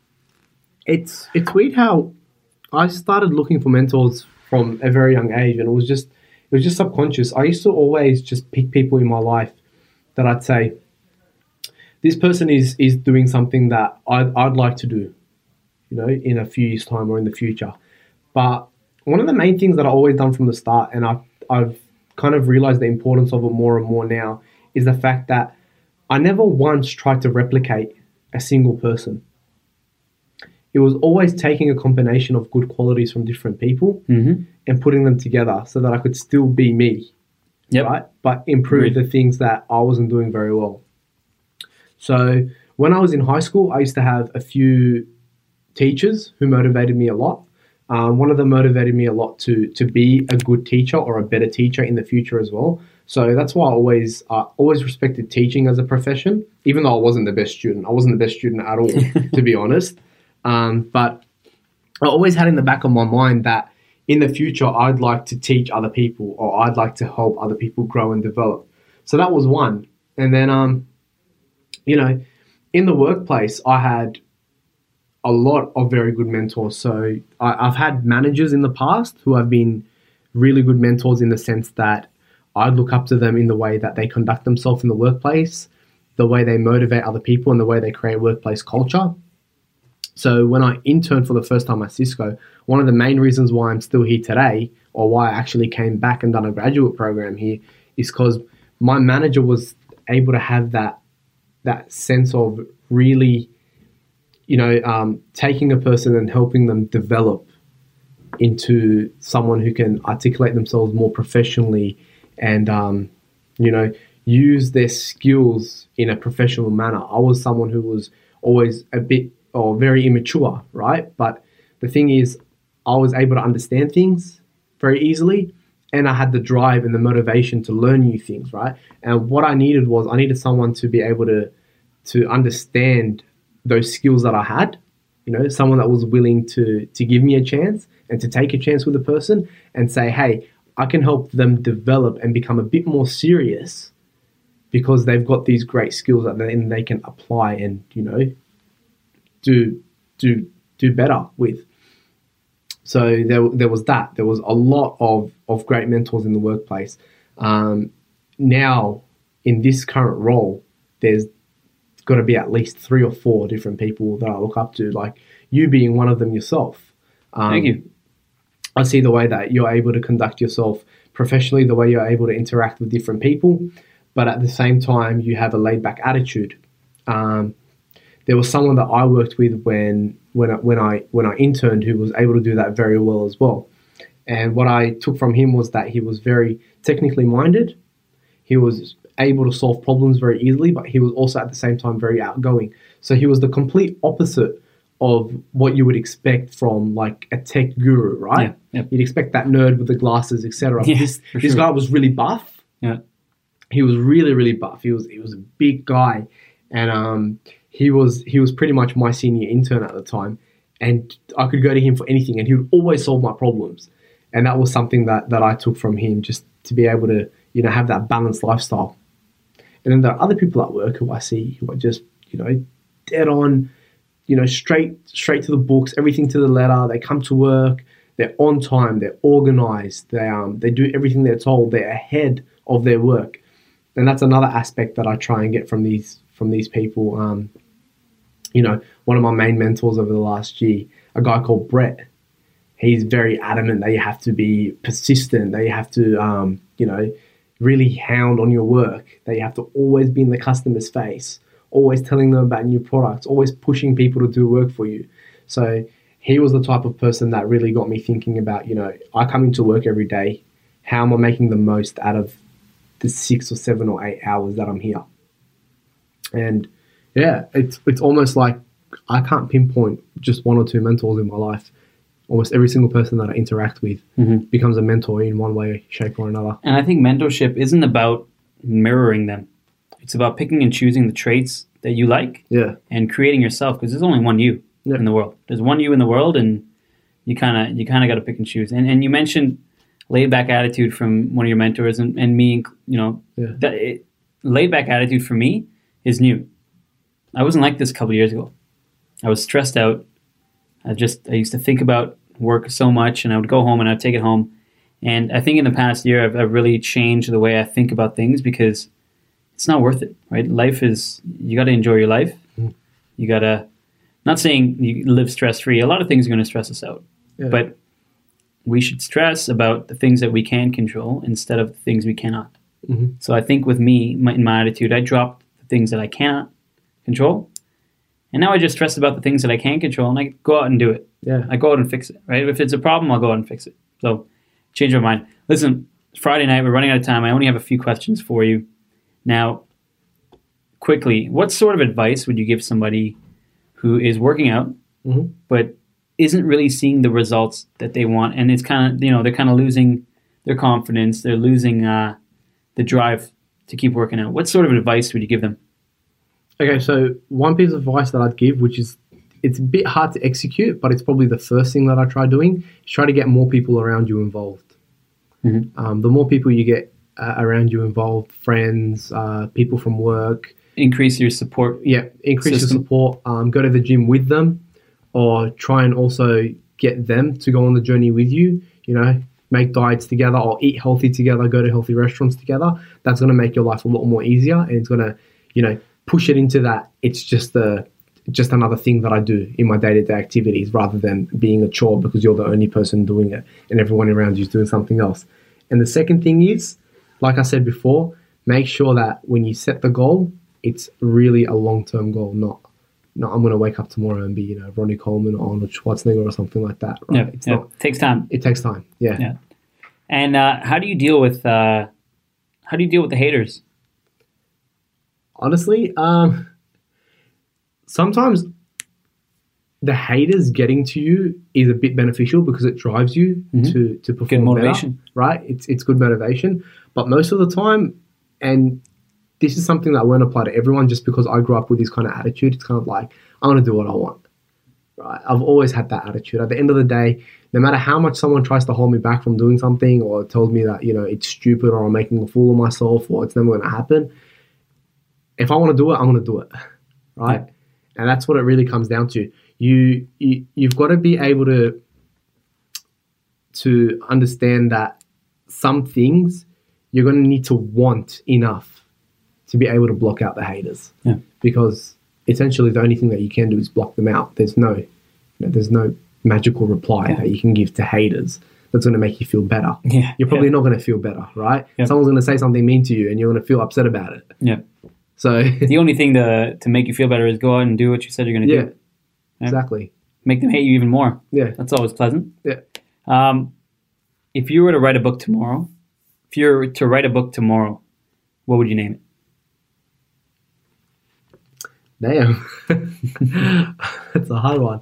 it's it's weird how I started looking for mentors from a very young age, and it was just it was just subconscious. I used to always just pick people in my life that I'd say, this person is is doing something that I'd, I'd like to do, you know, in a few years' time or in the future. But one of the main things that I've always done from the start, and I've I've kind of realized the importance of it more and more now, is the fact that I never once tried to replicate a single person it was always taking a combination of good qualities from different people Mm-hmm. and putting them together so that I could still be me, Yep. right? But improve Agreed. the things that I wasn't doing very well. So when I was in high school, I used to have a few teachers who motivated me a lot. Um, one of them motivated me a lot to to be a good teacher or a better teacher in the future as well. So that's why I always uh, always respected teaching as a profession, even though I wasn't the best student. I wasn't the best student at all, to be honest. Um, but I always had in the back of my mind that in the future I'd like to teach other people or I'd like to help other people grow and develop. So that was one. And then um, you know, in the workplace I had a lot of very good mentors. So I, I've had managers in the past who have been really good mentors in the sense that I'd look up to them in the way that they conduct themselves in the workplace, the way they motivate other people, and the way they create workplace culture. So when I interned for the first time at Cisco, one of the main reasons why I'm still here today, or why I actually came back and done a graduate program here, is because my manager was able to have that that sense of really, you know, um, taking a person and helping them develop into someone who can articulate themselves more professionally and um, you know use their skills in a professional manner. I was someone who was always a bit or very immature, right? But the thing is, I was able to understand things very easily, and I had the drive and the motivation to learn new things, right? And what I needed was I needed someone to be able to to understand those skills that I had. You know, someone that was willing to to give me a chance and to take a chance with a person and say, hey, I can help them develop and become a bit more serious because they've got these great skills that then they can apply and you know do do do better with. So there, there was that. There was a lot of, of great mentors in the workplace. Um, now, in this current role, there's got to be at least three or four different people that I look up to, like you being one of them yourself. Um, Thank you. I see the way that you're able to conduct yourself professionally, the way you're able to interact with different people, but at the same time, you have a laid back attitude. Um, there was someone that I worked with when when I, when I when I interned who was able to do that very well as well. And what I took from him was that he was very technically minded. He was able to solve problems very easily, but he was also at the same time very outgoing. So he was the complete opposite of what you would expect from like a tech guru, right? Yeah, yeah. You'd expect that nerd with the glasses, etc. Yeah, this this sure. guy was really buff. Yeah. He was really really buff. He was he was a big guy, and um he was he was pretty much my senior intern at the time, and I could go to him for anything, and he would always solve my problems, and that was something that that I took from him just to be able to you know have that balanced lifestyle. And then there are other people at work who I see who are just you know dead on, you know straight straight to the books, everything to the letter. They come to work, they're on time, they're organized, they um they do everything they're told, they're ahead of their work, and that's another aspect that I try and get from these from these people. Um, you know, one of my main mentors over the last year, a guy called Brett. He's very adamant that you have to be persistent, that you have to, um, you know, really hound on your work, that you have to always be in the customer's face, always telling them about new products, always pushing people to do work for you. So he was the type of person that really got me thinking about, you know, I come into work every day. How am I making the most out of the six or seven or eight hours that I'm here? And yeah, it's it's almost like I can't pinpoint just one or two mentors in my life. Almost every single person that I interact with Mhm. becomes a mentor in one way, shape, or another. And I think mentorship isn't about mirroring them. It's about picking and choosing the traits that you like Yeah, and creating yourself because there's only one you Yeah. in the world. There's one you in the world, and you kind of you kind of got to pick and choose. And and you mentioned laid back attitude from one of your mentors, and, and me, you know, Yeah. that it, laid back attitude for me is new. I wasn't like this a couple years ago. I was stressed out. I just I used to think about work so much, and I would go home and I'd take it home. And I think in the past year, I've, I've really changed the way I think about things because it's not worth it, right? Life is you got to enjoy your life. You got to not saying you live stress free. A lot of things are going to stress us out, Yeah. but we should stress about the things that we can control instead of the things we cannot. Mhm. So I think with me, my, in my attitude, I dropped things that I cannot control, and now I just stress about the things that I can control, and I go out and do it. yeah, I go out and fix it, right? If it's a problem, I'll go out and fix it. So change my mind. Listen, Friday night, we're running out of time. I only have a few questions for you. Now, quickly, what sort of advice would you give somebody who is working out Mhm. but isn't really seeing the results that they want, and it's kind of you know they're kind of losing their confidence, they're losing uh, the drive to keep working out. What sort of advice would you give them? Okay, so one piece of advice that I'd give, which is it's a bit hard to execute, but it's probably the first thing that I try doing, is try to get more people around you involved. Mhm. Um, the more people you get uh, around you involved, friends, uh, people from work, Increase your support. yeah, increase System. your support. Um, go to the gym with them, or try and also get them to go on the journey with you. You know, make diets together, or eat healthy together. Go to healthy restaurants together. That's going to make your life a lot more easier, and it's going to, you know, push it into that. It's just a just another thing that I do in my day to day activities, rather than being a chore because you're the only person doing it, and everyone around you is doing something else. And the second thing is, like I said before, make sure that when you set the goal, it's really a long term goal, not no, I'm going to wake up tomorrow and be, you know, Ronnie Coleman or Arnold Schwarzenegger or something like that. Right? Yeah, it's yeah. not. takes time. It takes time. Yeah. Yeah. And uh, how do you deal with uh, how do you deal with the haters? Honestly, um, sometimes the haters getting to you is a bit beneficial because it drives you Mhm. to to perform Good motivation. better, right? It's it's good motivation, but most of the time, and this is something that won't apply to everyone. Just because I grew up with this kind of attitude, it's kind of like I'm going to do what I want. Right? I've always had that attitude. At the end of the day, no matter how much someone tries to hold me back from doing something or tells me that you know it's stupid or I'm making a fool of myself or it's never going to happen, if I want to do it, I'm going to do it, right? And that's what it really comes down to. You, you you've got to be able to to understand that some things you're going to need to want enough to be able to block out the haters. Yeah. Because essentially the only thing that you can do is block them out. There's no you know, there's no magical reply Yeah. that you can give to haters that's going to make you feel better. Yeah, You're probably yeah. not going to feel better, right? Yeah. Someone's going to say something mean to you and you're going to feel upset about it. Yeah. So The only thing to to make you feel better is go out and do what you said you're going to yeah. do. Exactly. Make them hate you even more. Yeah. That's always pleasant. Yeah. Um, if you were to write a book tomorrow, if you were to write a book tomorrow, what would you name it? Damn. That's a hard one.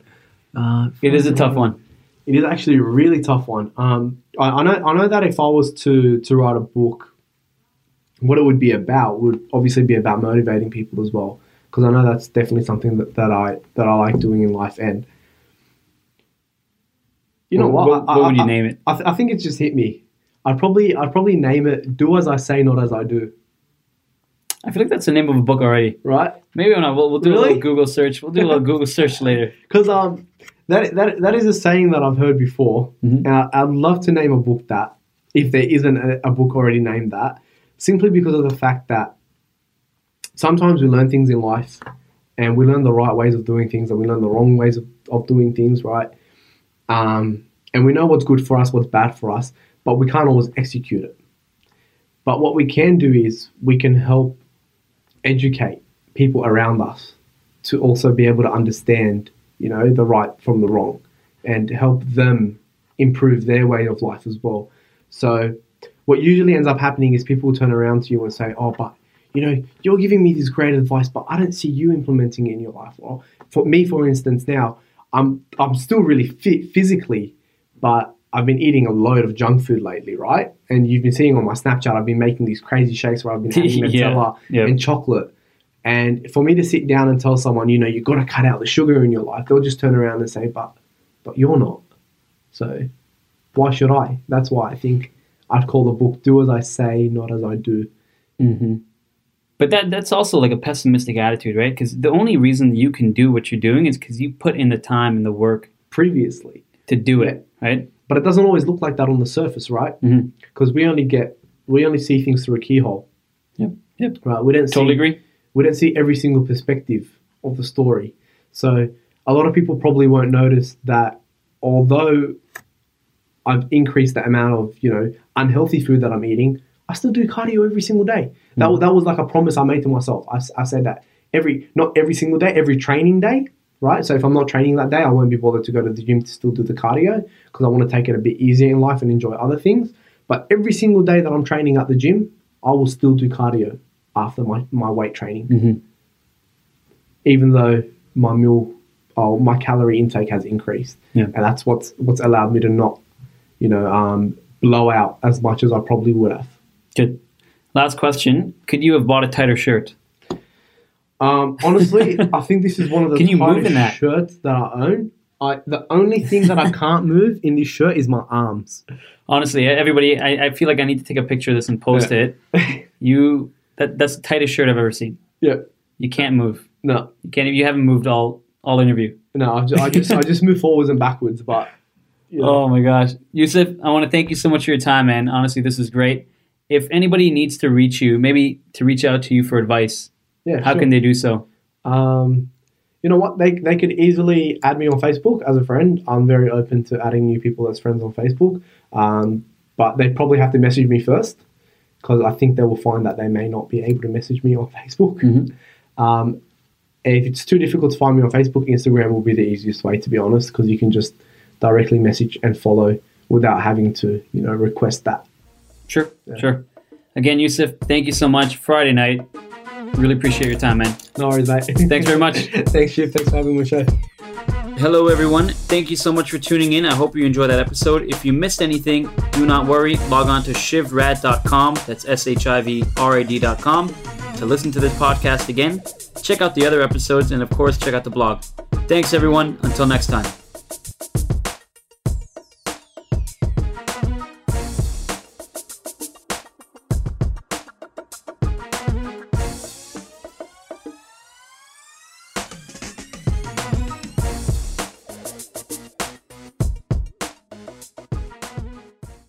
Uh, It is a tough one. It is actually a really tough one. Um, I, I know. I know that if I was to to write a book, what it would be about would obviously be about motivating people as well. Because I know that's definitely something that, that I that I like doing in life. And you know What- what? what- I- would I- you name it? I, th- I think it's just hit me. I'd probably I'd probably name it "Do as I say, not as I do." I feel like that's the name of a book already. Right? Maybe not. We'll, we'll do a little Google search. We'll do a little Google search later. Because um, that, that that is a saying that I've heard before, Mhm. and I, I'd love to name a book that, if there isn't a, a book already named that, simply because of the fact that sometimes we learn things in life, and we learn the right ways of doing things, and we learn the wrong ways of, of doing things, right? Um, and we know what's good for us, what's bad for us, but we can't always execute it. But what we can do is we can help educate people around us to also be able to understand, you know, the right from the wrong and help them improve their way of life as well. So, what usually ends up happening is people turn around to you and say, "Oh, but you know, you're giving me this great advice, but I don't see you implementing it in your life." Or for me, for instance, now I'm I'm still really fit physically, but I've been eating a load of junk food lately, right? And you've been seeing on my Snapchat, I've been making these crazy shakes where I've been having Yeah, Nutella yeah. and chocolate. And for me to sit down and tell someone, you know, you've got to cut out the sugar in your life, they'll just turn around and say, but, but you're not. So why should I? That's why I think I'd call the book "Do as I Say, Not as I Do." hmm But that that's also like a pessimistic attitude, right? Because the only reason you can do what you're doing is because you put in the time and the work Previously, to do it, right? But it doesn't always look like that on the surface, right? Mhm. Because we only get we only see things through a keyhole. Yep. Yep. Right. We don't Totally see, agree. we don't see every single perspective of the story. So a lot of people probably won't notice that although I've increased the amount of you know unhealthy food that I'm eating, I still do cardio every single day. That was that was like a promise I made to myself. I, I said that every not every single day, every training day, right? So if I'm not training that day, I won't be bothered to go to the gym to still do the cardio because I want to take it a bit easier in life and enjoy other things. But every single day that I'm training at the gym, I will still do cardio after my, my weight training. Mhm. even though my meal, oh, my calorie intake has increased, Yeah. and that's what's what's allowed me to not, you know, um, blow out as much as I probably would have. Good. Last question. Could you have bought a tighter shirt? Um, honestly, I think this is one of the Can you move in that? shirts that I own. I the only thing that I can't move in this shirt is my arms. Honestly, everybody, I, I feel like I need to take a picture of this and post Yeah. it. You that that's the tightest shirt I've ever seen. Yeah, You can't move. no, You can't. You haven't moved all all interview. no. I just I just, I just move forwards and backwards, but you know, Oh my gosh, Yousif, I want to thank you so much for your time, man. Honestly, this is great. If anybody needs to reach you, maybe to reach out to you for advice, yeah. how sure. can they do so? Um, you know what? They, they could easily add me on Facebook as a friend. I'm very open to adding new people as friends on Facebook. Um, but they probably have to message me first because I think they will find that they may not be able to message me on Facebook. Mhm. Um, if it's too difficult to find me on Facebook, Instagram will be the easiest way, to be honest, because you can just directly message and follow without having to, you know, request that. Sure, sure. Again, Yousif, thank you so much. Friday night, really appreciate your time, man. No worries, mate. Thanks very much. Thanks, Shiv. Thanks for having me on the show. Hello, everyone. Thank you so much for tuning in. I hope you enjoyed that episode. If you missed anything, do not worry. Log on to shivrad.com. That's S H I V R A D.com to listen to this podcast again. Check out the other episodes and, of course, check out the blog. Thanks, everyone. Until next time.